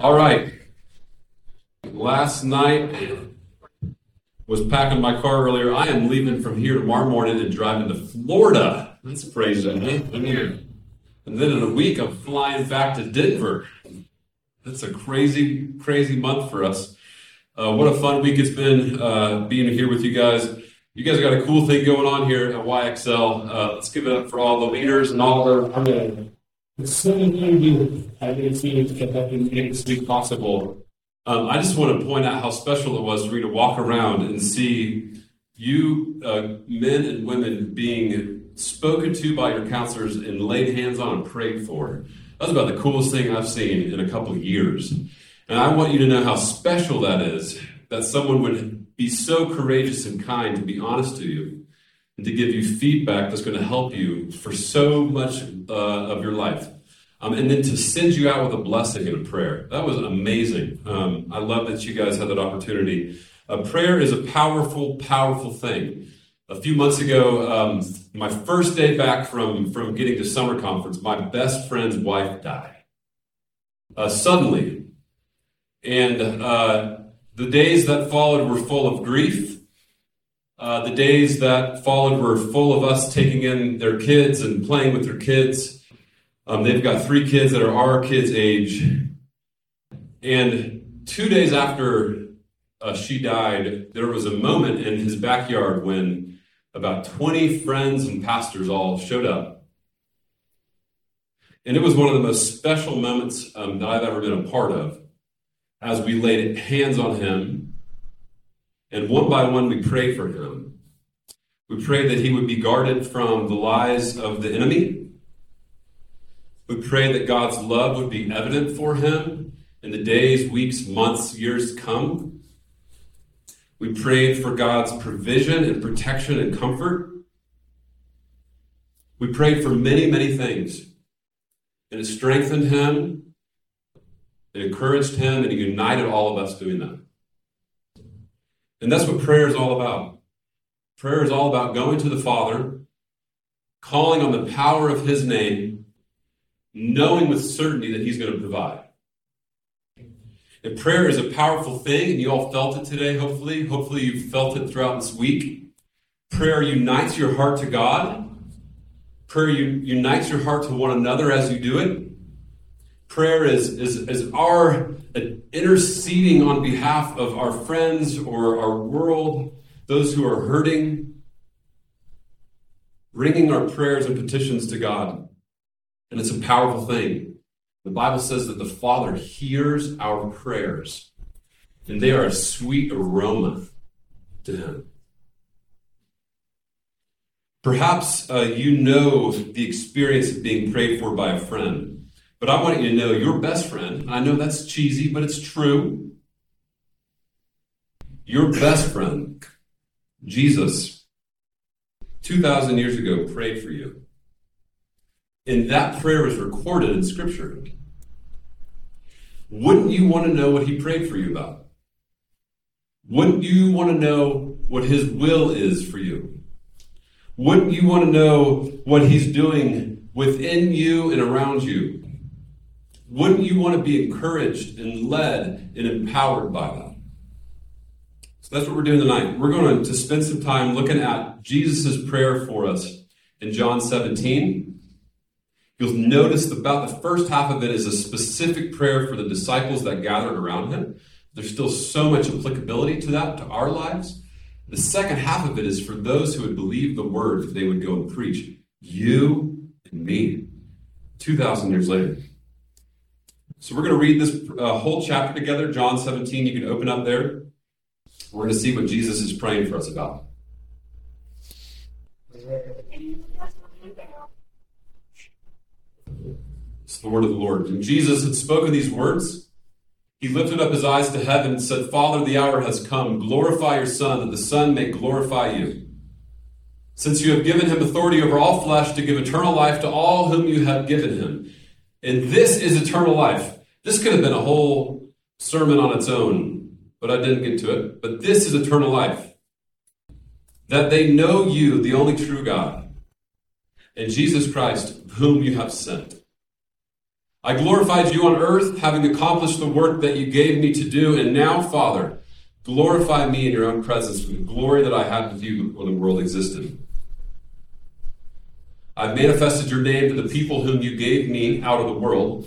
All right. Last night was packing my car earlier. I am leaving from here tomorrow morning and driving to Florida. That's crazy. And then in a week, I'm flying back to Denver. That's a crazy, crazy month for us. Uh, what a fun week it's been uh, being here with you guys. You guys got a cool thing going on here at YXL. Uh, let's give it up for all the leaders and all the so many I didn't see get that in this week possible. Um, I just want to point out how special it was for me to walk around and see you, uh, men and women, being spoken to by your counselors and laid hands on and prayed for. That's about the coolest thing I've seen in a couple of years. And I want you to know how special that is that someone would be so courageous and kind to be honest to you and to give you feedback that's going to help you for so much uh, of your life. Um, and then to send you out with a blessing and a prayer. That was amazing. Um, I love that you guys had that opportunity. A prayer is a powerful, powerful thing. A few months ago, um, my first day back from, from getting to summer conference, my best friend's wife died. Uh, suddenly. And uh, the days that followed were full of grief uh, the days that followed were full of us taking in their kids and playing with their kids. Um, they've got three kids that are our kids' age. And two days after uh, she died, there was a moment in his backyard when about 20 friends and pastors all showed up. And it was one of the most special moments um, that I've ever been a part of as we laid hands on him and one by one, we pray for him. We pray that he would be guarded from the lies of the enemy. We pray that God's love would be evident for him in the days, weeks, months, years to come. We prayed for God's provision and protection and comfort. We prayed for many, many things. And it strengthened him, it encouraged him, and it united all of us doing that. And that's what prayer is all about. Prayer is all about going to the Father, calling on the power of His name, knowing with certainty that He's going to provide. And prayer is a powerful thing, and you all felt it today, hopefully. Hopefully, you've felt it throughout this week. Prayer unites your heart to God. Prayer unites your heart to one another as you do it. Prayer is, is, is our interceding on behalf of our friends or our world, those who are hurting, bringing our prayers and petitions to God. And it's a powerful thing. The Bible says that the Father hears our prayers, and they are a sweet aroma to Him. Perhaps uh, you know the experience of being prayed for by a friend. But I want you to know your best friend, I know that's cheesy, but it's true. Your best friend, Jesus, 2,000 years ago, prayed for you. And that prayer is recorded in Scripture. Wouldn't you want to know what he prayed for you about? Wouldn't you want to know what his will is for you? Wouldn't you want to know what he's doing within you and around you? Wouldn't you want to be encouraged and led and empowered by that? So that's what we're doing tonight. We're going to spend some time looking at Jesus' prayer for us in John 17. You'll notice about the first half of it is a specific prayer for the disciples that gathered around him. There's still so much applicability to that, to our lives. The second half of it is for those who would believe the word they would go and preach. You and me. 2,000 years later. So we're going to read this uh, whole chapter together, John 17. You can open up there. We're going to see what Jesus is praying for us about. It's the word of the Lord. And Jesus had spoken these words. He lifted up his eyes to heaven and said, Father, the hour has come. Glorify your Son, that the Son may glorify you. Since you have given him authority over all flesh to give eternal life to all whom you have given him. And this is eternal life. This could have been a whole sermon on its own, but I didn't get to it. But this is eternal life. That they know you, the only true God, and Jesus Christ, whom you have sent. I glorified you on earth, having accomplished the work that you gave me to do. And now, Father, glorify me in your own presence with the glory that I had with you before the world existed. I've manifested your name to the people whom you gave me out of the world.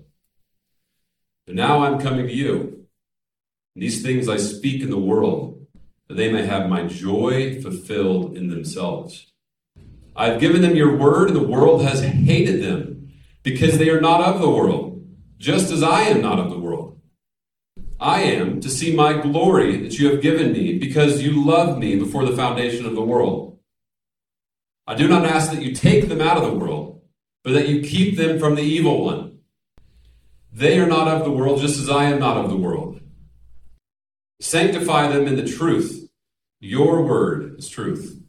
But now I'm coming to you. These things I speak in the world, that they may have my joy fulfilled in themselves. I've given them your word, and the world has hated them because they are not of the world, just as I am not of the world. I am to see my glory that you have given me because you loved me before the foundation of the world. I do not ask that you take them out of the world, but that you keep them from the evil one. They are not of the world, just as I am not of the world. Sanctify them in the truth. Your word is truth.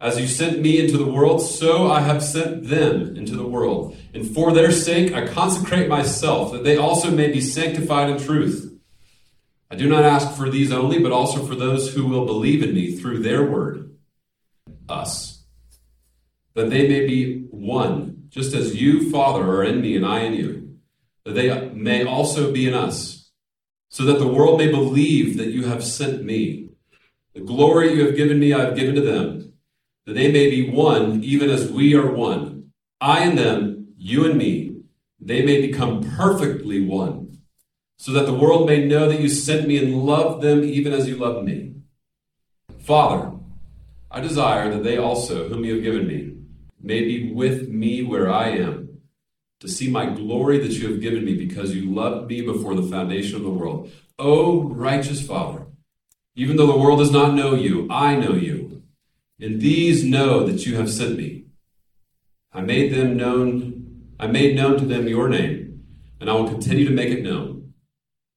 As you sent me into the world, so I have sent them into the world. And for their sake I consecrate myself, that they also may be sanctified in truth. I do not ask for these only, but also for those who will believe in me through their word, us, that they may be one, just as you, Father, are in me and I in you, that they may also be in us, so that the world may believe that you have sent me. The glory you have given me, I have given to them that they may be one, even as we are one. I and them, you and me, they may become perfectly one, so that the world may know that you sent me and loved them even as you loved me. Father, I desire that they also, whom you have given me, may be with me where I am, to see my glory that you have given me because you loved me before the foundation of the world. O righteous Father, even though the world does not know you, I know you and these know that you have sent me. I made them known, I made known to them your name, and I will continue to make it known,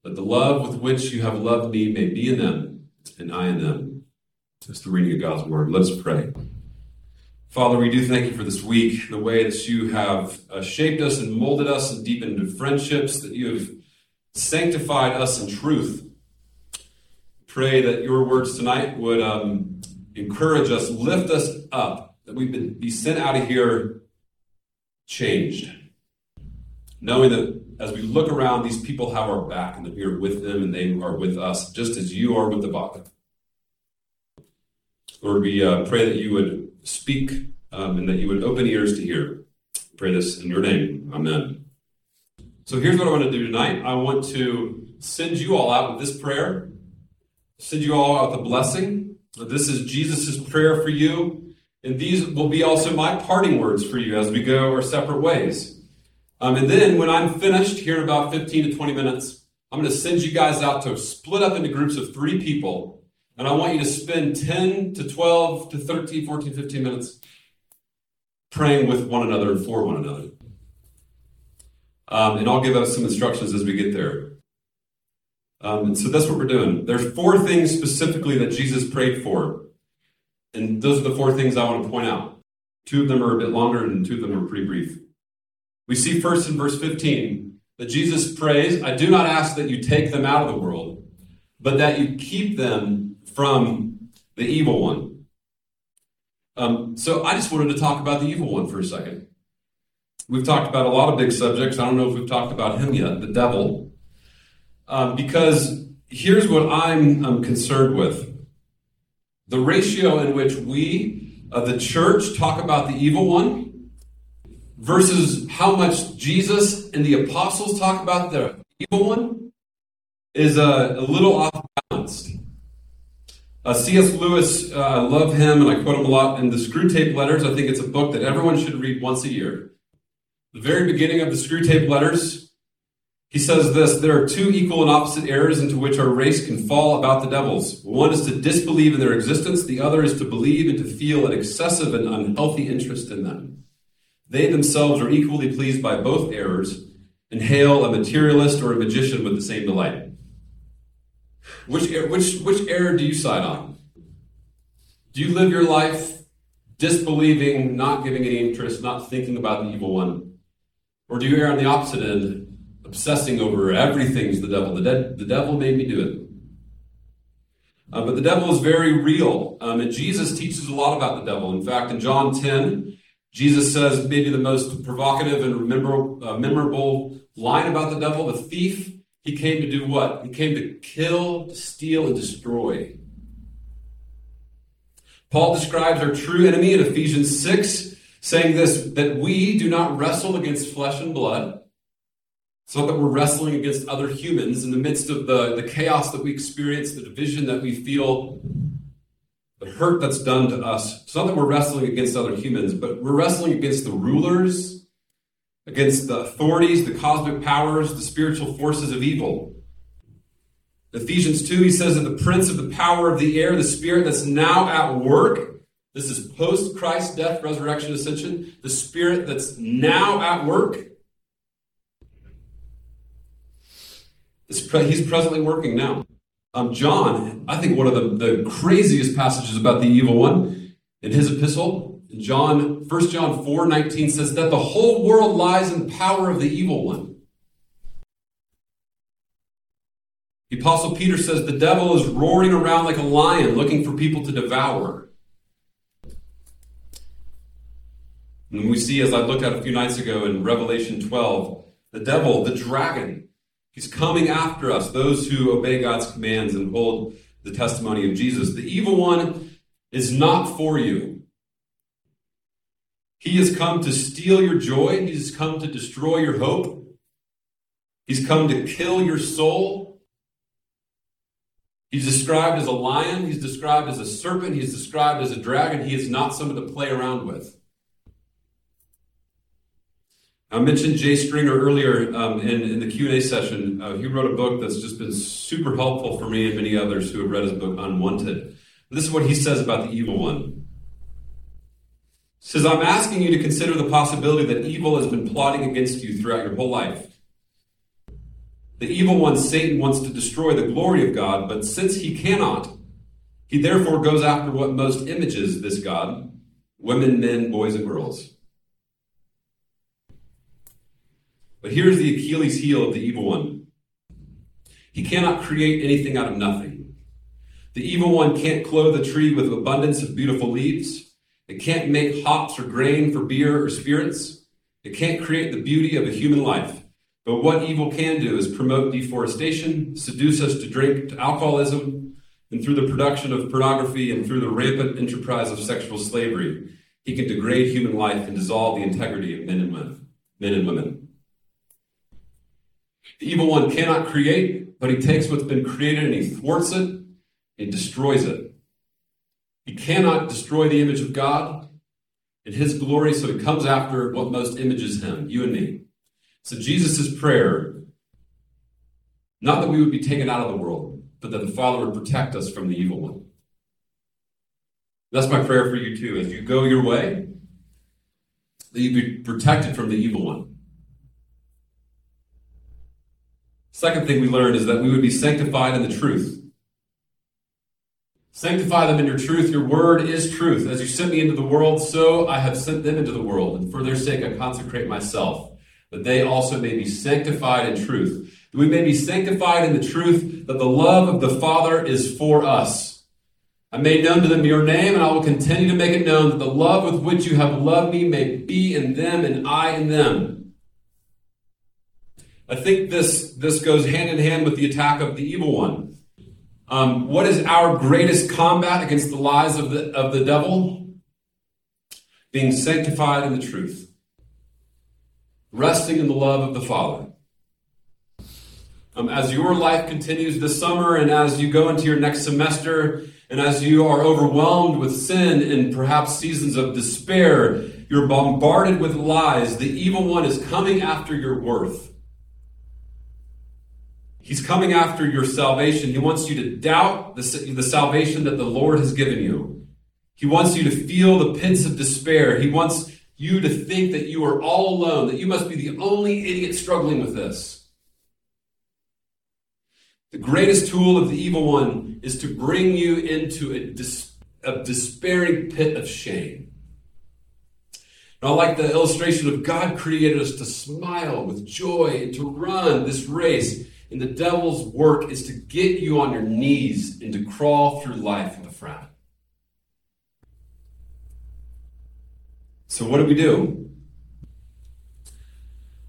that the love with which you have loved me may be in them, and I in them. Just the reading of God's word. Let's pray. Father, we do thank you for this week, the way that you have uh, shaped us and molded us and deepened friendships, that you have sanctified us in truth. Pray that your words tonight would um, encourage us, lift us up, that we would be sent out of here changed. Knowing that as we look around, these people have our back and that we are with them and they are with us, just as you are with the body. Lord, we uh, pray that you would speak um, and that you would open ears to hear. Pray this in your name. Amen. So here's what I want to do tonight. I want to send you all out with this prayer, send you all out a blessing, this is Jesus' prayer for you, and these will be also my parting words for you as we go our separate ways. Um, and then when I'm finished here in about 15 to 20 minutes, I'm going to send you guys out to split up into groups of three people, and I want you to spend 10 to 12 to 13, 14, 15 minutes praying with one another and for one another. Um, and I'll give us some instructions as we get there. Um, and so that's what we're doing. There's four things specifically that Jesus prayed for. And those are the four things I want to point out. Two of them are a bit longer, and two of them are pretty brief. We see first in verse 15 that Jesus prays, I do not ask that you take them out of the world, but that you keep them from the evil one. Um, so I just wanted to talk about the evil one for a second. We've talked about a lot of big subjects. I don't know if we've talked about him yet, the devil. Um, because here's what I'm, I'm concerned with the ratio in which we, uh, the church, talk about the evil one versus how much Jesus and the apostles talk about the evil one is a, a little off balanced. Uh, C.S. Lewis, uh, I love him and I quote him a lot in the Screwtape Letters. I think it's a book that everyone should read once a year. The very beginning of the Screwtape Letters, he says this There are two equal and opposite errors into which our race can fall about the devils. One is to disbelieve in their existence, the other is to believe and to feel an excessive and unhealthy interest in them. They themselves are equally pleased by both errors and hail a materialist or a magician with the same delight. Which, which, which error do you side on? Do you live your life disbelieving, not giving any interest, not thinking about the evil one? Or do you err on the opposite end, obsessing over everything's the devil? The, de- the devil made me do it. Uh, but the devil is very real. Um, and Jesus teaches a lot about the devil. In fact, in John 10, Jesus says maybe the most provocative and memorable, uh, memorable line about the devil the thief he came to do what? He came to kill, to steal, and destroy. Paul describes our true enemy in Ephesians 6, saying this that we do not wrestle against flesh and blood. It's not that we're wrestling against other humans in the midst of the, the chaos that we experience, the division that we feel, the hurt that's done to us. It's not that we're wrestling against other humans, but we're wrestling against the rulers against the authorities, the cosmic powers, the spiritual forces of evil. Ephesians 2, he says that the prince of the power of the air, the spirit that's now at work, this is post Christ's death, resurrection, ascension, the spirit that's now at work. He's presently working now. Um, John, I think one of the, the craziest passages about the evil one in his epistle John, 1 John 4 19 says that the whole world lies in power of the evil one. The Apostle Peter says the devil is roaring around like a lion looking for people to devour. And we see, as I looked at a few nights ago in Revelation 12, the devil, the dragon, he's coming after us, those who obey God's commands and hold the testimony of Jesus. The evil one is not for you. He has come to steal your joy. He's come to destroy your hope. He's come to kill your soul. He's described as a lion. He's described as a serpent. He's described as a dragon. He is not someone to play around with. I mentioned Jay Stringer earlier um, in, in, the Q&A session. Uh, he wrote a book that's just been super helpful for me and many others who have read his book, Unwanted. This is what he says about the evil one says, I'm asking you to consider the possibility that evil has been plotting against you throughout your whole life. The evil one, Satan, wants to destroy the glory of God, but since he cannot, he therefore goes after what most images this God women, men, boys, and girls. But here's the Achilles heel of the evil one he cannot create anything out of nothing. The evil one can't clothe a tree with abundance of beautiful leaves. It can't make hops or grain for beer or spirits. It can't create the beauty of a human life. But what evil can do is promote deforestation, seduce us to drink to alcoholism, and through the production of pornography and through the rampant enterprise of sexual slavery, he can degrade human life and dissolve the integrity of men and women. Men and women. The evil one cannot create, but he takes what's been created and he thwarts it and destroys it. He cannot destroy the image of God and his glory, so he comes after what most images him, you and me. So Jesus' prayer, not that we would be taken out of the world, but that the Father would protect us from the evil one. That's my prayer for you too. As you go your way, that you be protected from the evil one. Second thing we learned is that we would be sanctified in the truth. Sanctify them in your truth. Your word is truth. As you sent me into the world, so I have sent them into the world. And for their sake, I consecrate myself, that they also may be sanctified in truth. That we may be sanctified in the truth that the love of the Father is for us. I made known to them your name, and I will continue to make it known that the love with which you have loved me may be in them and I in them. I think this, this goes hand in hand with the attack of the evil one. Um, what is our greatest combat against the lies of the, of the devil? Being sanctified in the truth, resting in the love of the Father. Um, as your life continues this summer and as you go into your next semester and as you are overwhelmed with sin and perhaps seasons of despair, you're bombarded with lies. The evil one is coming after your worth. He's coming after your salvation. He wants you to doubt the, the salvation that the Lord has given you. He wants you to feel the pits of despair. He wants you to think that you are all alone, that you must be the only idiot struggling with this. The greatest tool of the evil one is to bring you into a, dis- a despairing pit of shame. And I like the illustration of God created us to smile with joy and to run this race. And the devil's work is to get you on your knees and to crawl through life with a frown. So, what do we do?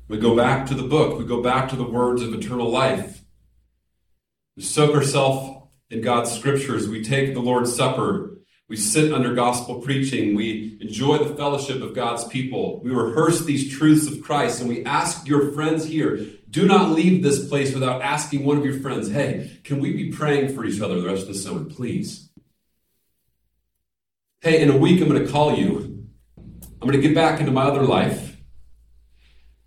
We go back to the book, we go back to the words of eternal life. We soak ourselves in God's scriptures. We take the Lord's Supper. We sit under gospel preaching. We enjoy the fellowship of God's people. We rehearse these truths of Christ and we ask your friends here, do not leave this place without asking one of your friends, hey, can we be praying for each other the rest of the summer, please? Hey, in a week I'm going to call you. I'm going to get back into my other life.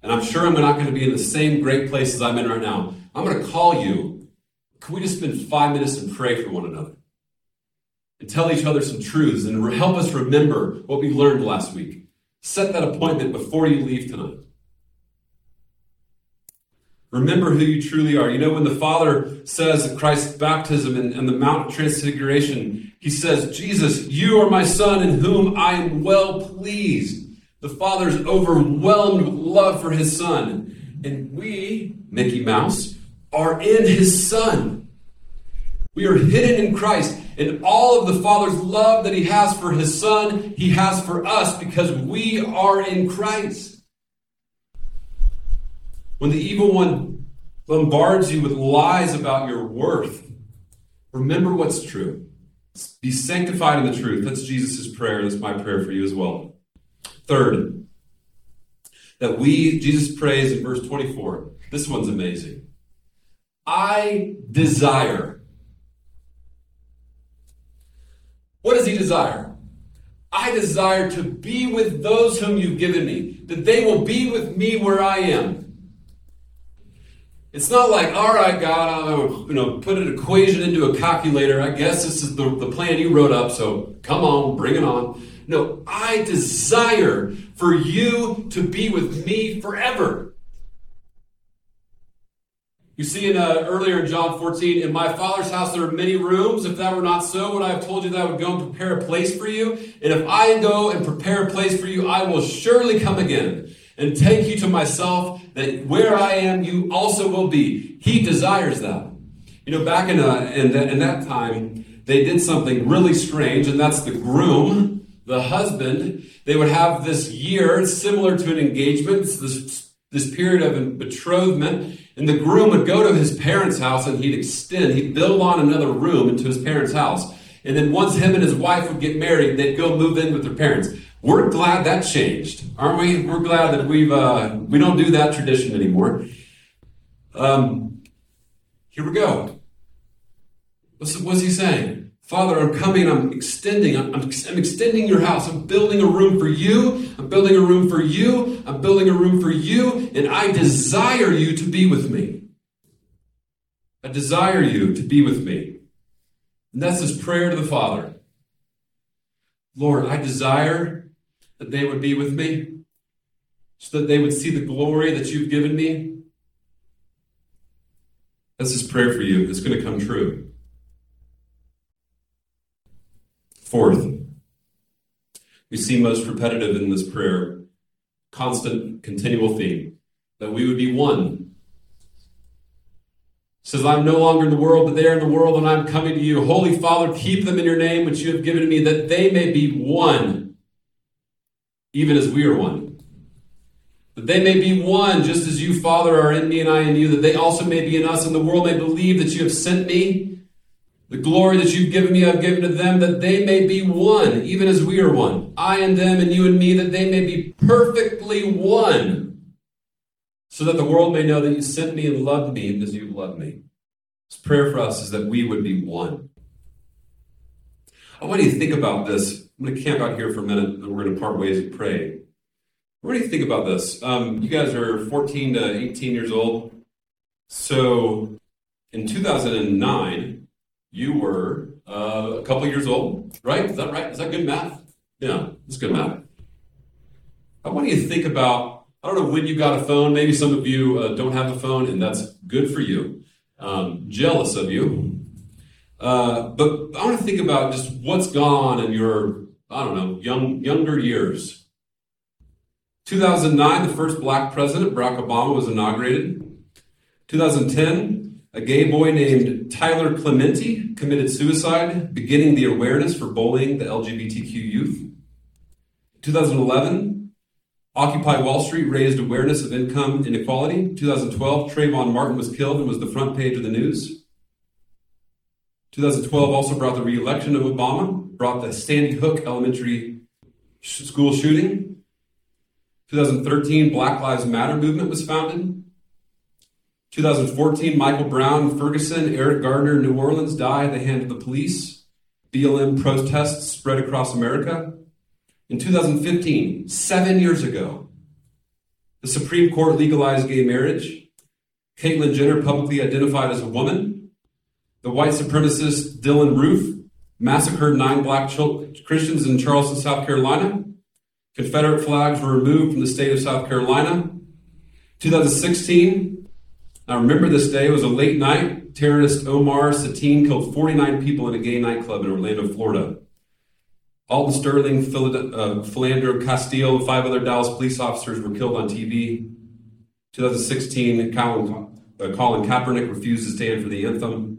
And I'm sure I'm not going to be in the same great place as I'm in right now. I'm going to call you can we just spend five minutes and pray for one another? And tell each other some truths and help us remember what we learned last week. Set that appointment before you leave tonight. Remember who you truly are. You know, when the Father says at Christ's baptism and, and the Mount of Transfiguration, he says, Jesus, you are my Son in whom I am well pleased. The Father's overwhelmed with love for his Son. And we, Mickey Mouse, are in his Son. We are hidden in Christ. And all of the Father's love that he has for his Son, he has for us because we are in Christ. When the evil one bombards you with lies about your worth, remember what's true. Be sanctified in the truth. That's Jesus' prayer. That's my prayer for you as well. Third, that we, Jesus prays in verse 24. This one's amazing. I desire. What does he desire? I desire to be with those whom you've given me, that they will be with me where I am. It's not like, all right, God, I'll you know, put an equation into a calculator. I guess this is the, the plan you wrote up, so come on, bring it on. No, I desire for you to be with me forever. You see in uh, earlier in John 14, in my Father's house there are many rooms. If that were not so, would I have told you that I would go and prepare a place for you? And if I go and prepare a place for you, I will surely come again and take you to myself, that where I am, you also will be. He desires that. You know, back in, uh, in, the, in that time, they did something really strange, and that's the groom, the husband. They would have this year similar to an engagement, this, this period of betrothment and the groom would go to his parents' house and he'd extend, he'd build on another room into his parents' house. And then once him and his wife would get married, they'd go move in with their parents. We're glad that changed, aren't we? We're glad that we've uh, we don't do that tradition anymore. Um, here we go. What's, what's he saying? Father, I'm coming, I'm extending, I'm, I'm, I'm, extending your house. I'm building a room for you. I'm building a room for you. I'm building a room for you. And I desire you to be with me. I desire you to be with me. And that's his prayer to the Father. Lord, I desire that they would be with me so that they would see the glory that you've given me. That's his prayer for you. It's going to come true. Fourth, we see most repetitive in this prayer, constant, continual theme, that we would be one. It says, I'm no longer in the world, but they are in the world, and I'm coming to you. Holy Father, keep them in your name, which you have given to me, that they may be one, even as we are one. That they may be one, just as you, Father, are in me and I in you, that they also may be in us, and the world may believe that you have sent me. The glory that you've given me, I've given to them, that they may be one, even as we are one. I and them, and you and me, that they may be perfectly one, so that the world may know that you sent me and loved me as you loved me. His prayer for us is that we would be one. I want you to think about this. I'm going to camp out here for a minute and we're going to part ways and pray. What do you think about this? Um, you guys are 14 to 18 years old. So in 2009, you were uh, a couple years old, right? Is that right? Is that good math? Yeah, it's good math. I want you to think about, I don't know when you got a phone. Maybe some of you uh, don't have a phone, and that's good for you. Um, jealous of you. Uh, but I want to think about just what's gone in your, I don't know, young younger years. 2009, the first black president, Barack Obama, was inaugurated. 2010, a gay boy named Tyler Clementi committed suicide, beginning the awareness for bullying the LGBTQ youth. 2011, Occupy Wall Street raised awareness of income inequality. 2012, Trayvon Martin was killed and was the front page of the news. 2012 also brought the re-election of Obama, brought the Sandy Hook Elementary school shooting. 2013, Black Lives Matter movement was founded. 2014, Michael Brown, Ferguson, Eric Gardner, New Orleans die at the hand of the police. BLM protests spread across America. In 2015, seven years ago, the Supreme Court legalized gay marriage. Caitlyn Jenner publicly identified as a woman. The white supremacist Dylann Roof massacred nine black Christians in Charleston, South Carolina. Confederate flags were removed from the state of South Carolina. 2016, I remember this day. It was a late night. Terrorist Omar Mateen killed 49 people in a gay nightclub in Orlando, Florida. Alton Sterling, uh, Philando Castile, and five other Dallas police officers were killed on TV. 2016, Colin, uh, Colin Kaepernick refused to stand for the anthem.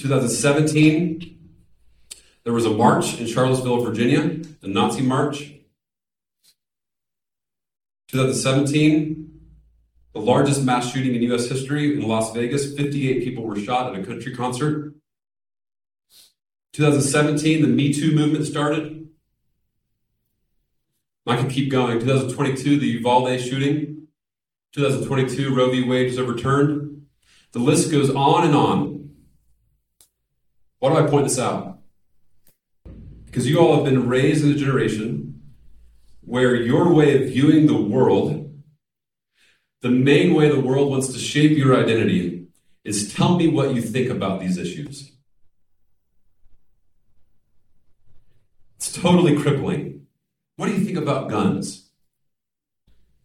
2017, there was a march in Charlottesville, Virginia, a Nazi march. 2017, the largest mass shooting in U.S. history in Las Vegas. 58 people were shot at a country concert. 2017, the Me Too movement started. I can keep going. 2022, the Uvalde shooting. 2022, Roe v. Wade was overturned. The list goes on and on. Why do I point this out? Because you all have been raised in a generation where your way of viewing the world the main way the world wants to shape your identity is tell me what you think about these issues. It's totally crippling. What do you think about guns?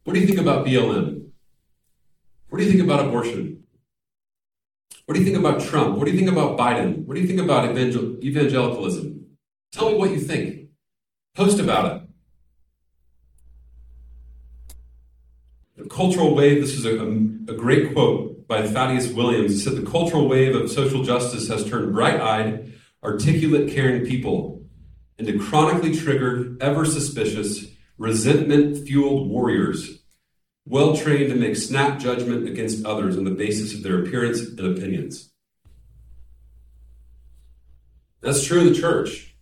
What do you think about BLM? What do you think about abortion? What do you think about Trump? What do you think about Biden? What do you think about evangel- evangelicalism? Tell me what you think. Post about it. The cultural wave, this is a, a, a great quote by Thaddeus Williams. He said, The cultural wave of social justice has turned bright eyed, articulate, caring people into chronically triggered, ever suspicious, resentment fueled warriors, well trained to make snap judgment against others on the basis of their appearance and opinions. That's true of the church.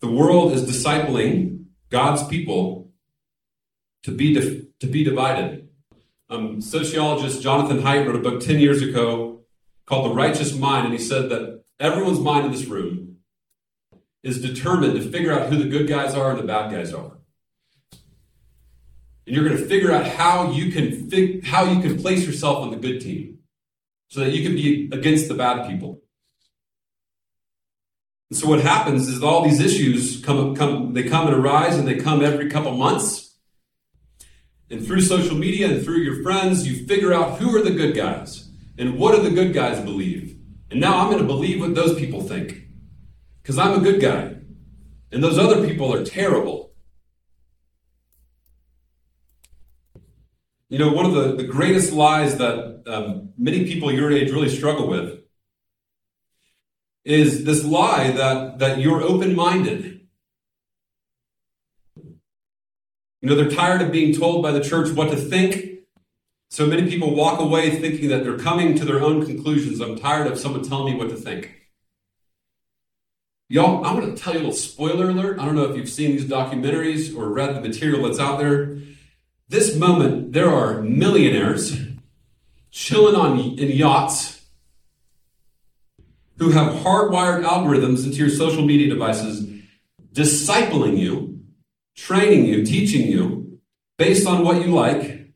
The world is discipling God's people to be, to be divided. Um, sociologist Jonathan Haidt wrote a book 10 years ago called The Righteous Mind, and he said that everyone's mind in this room is determined to figure out who the good guys are and the bad guys are. And you're going to figure out how you can fig- how you can place yourself on the good team so that you can be against the bad people. And so what happens is all these issues come, come they come and arise and they come every couple months and through social media and through your friends, you figure out who are the good guys and what do the good guys believe. And now I'm going to believe what those people think because I'm a good guy. And those other people are terrible. You know, one of the, the greatest lies that um, many people your age really struggle with is this lie that, that you're open minded You know, they're tired of being told by the church what to think. So many people walk away thinking that they're coming to their own conclusions. I'm tired of someone telling me what to think. Y'all, I'm going to tell you a little spoiler alert. I don't know if you've seen these documentaries or read the material that's out there. This moment, there are millionaires chilling on in yachts who have hardwired algorithms into your social media devices, discipling you, training you, teaching you based on what you like.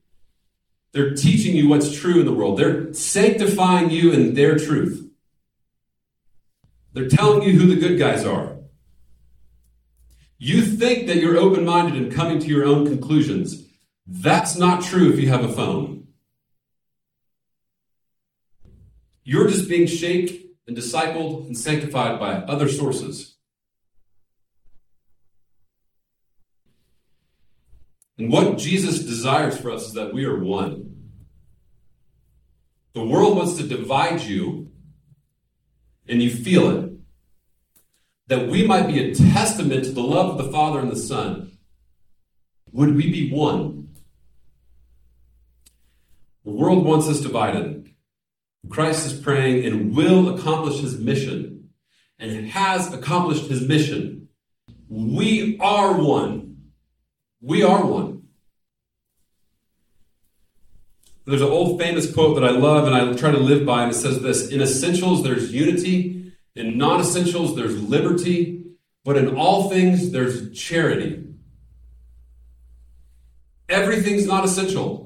They're teaching you what's true in the world. They're sanctifying you in their truth. They're telling you who the good guys are. You think that you're open minded and coming to your own conclusions. That's not true if you have a phone. You're just being shaped and discipled and sanctified by other sources. And what Jesus desires for us is that we are one. The world wants to divide you, and you feel it. That we might be a testament to the love of the Father and the Son. Would we be one? The world wants us divided. Christ is praying and will accomplish his mission and has accomplished his mission. We are one. We are one. There's an old famous quote that I love and I try to live by, and it says this In essentials, there's unity. In non essentials, there's liberty. But in all things, there's charity. Everything's not essential.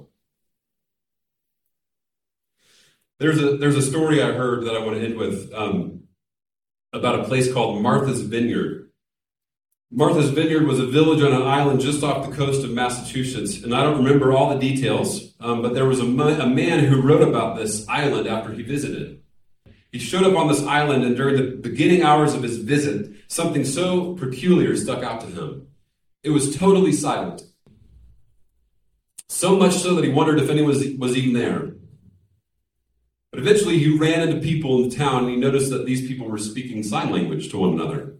There's a there's a story I heard that I want to end with um, about a place called Martha's Vineyard. Martha's Vineyard was a village on an island just off the coast of Massachusetts, and I don't remember all the details, um, but there was a, a man who wrote about this island after he visited. He showed up on this island, and during the beginning hours of his visit, something so peculiar stuck out to him. It was totally silent. So much so that he wondered if anyone was, was even there. But eventually he ran into people in the town and he noticed that these people were speaking sign language to one another.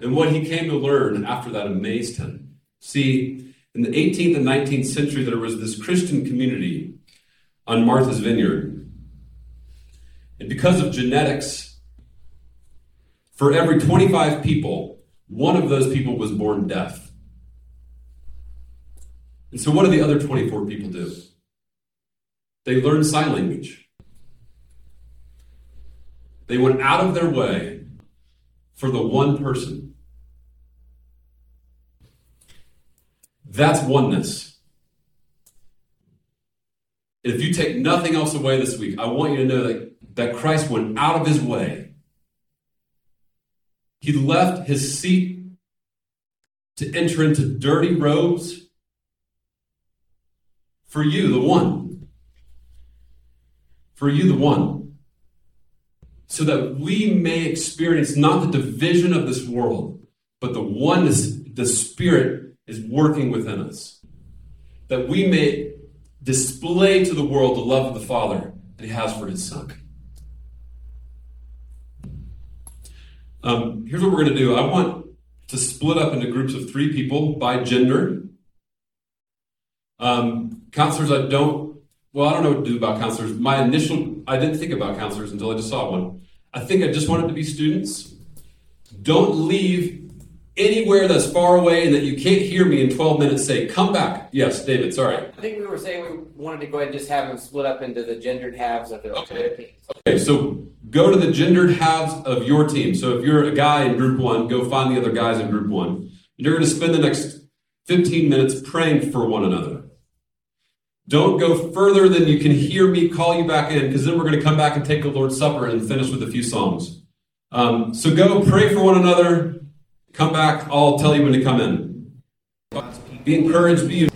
And what he came to learn after that amazed him. See, in the 18th and 19th century, there was this Christian community on Martha's Vineyard. And because of genetics, for every 25 people, one of those people was born deaf. And so, what do the other 24 people do? They learned sign language. They went out of their way for the one person. That's oneness. If you take nothing else away this week, I want you to know that, that Christ went out of his way. He left his seat to enter into dirty robes for you, the one for you, the one, so that we may experience not the division of this world, but the oneness the Spirit is working within us. That we may display to the world the love of the Father that He has for His Son. Um, here's what we're going to do I want to split up into groups of three people by gender. Um, counselors, I don't well, I don't know what to do about counselors. My initial, I didn't think about counselors until I just saw one. I think I just wanted to be students. Don't leave anywhere that's far away and that you can't hear me in 12 minutes say, come back. Yes, David, sorry. I think we were saying we wanted to go ahead and just have them split up into the gendered halves of their okay. teams. Okay, so go to the gendered halves of your team. So if you're a guy in group one, go find the other guys in group one. And You're going to spend the next 15 minutes praying for one another. Don't go further than you can hear me call you back in, because then we're going to come back and take the Lord's Supper and finish with a few songs. Um, so go pray for one another. Come back. I'll tell you when to come in. Be encouraged. Be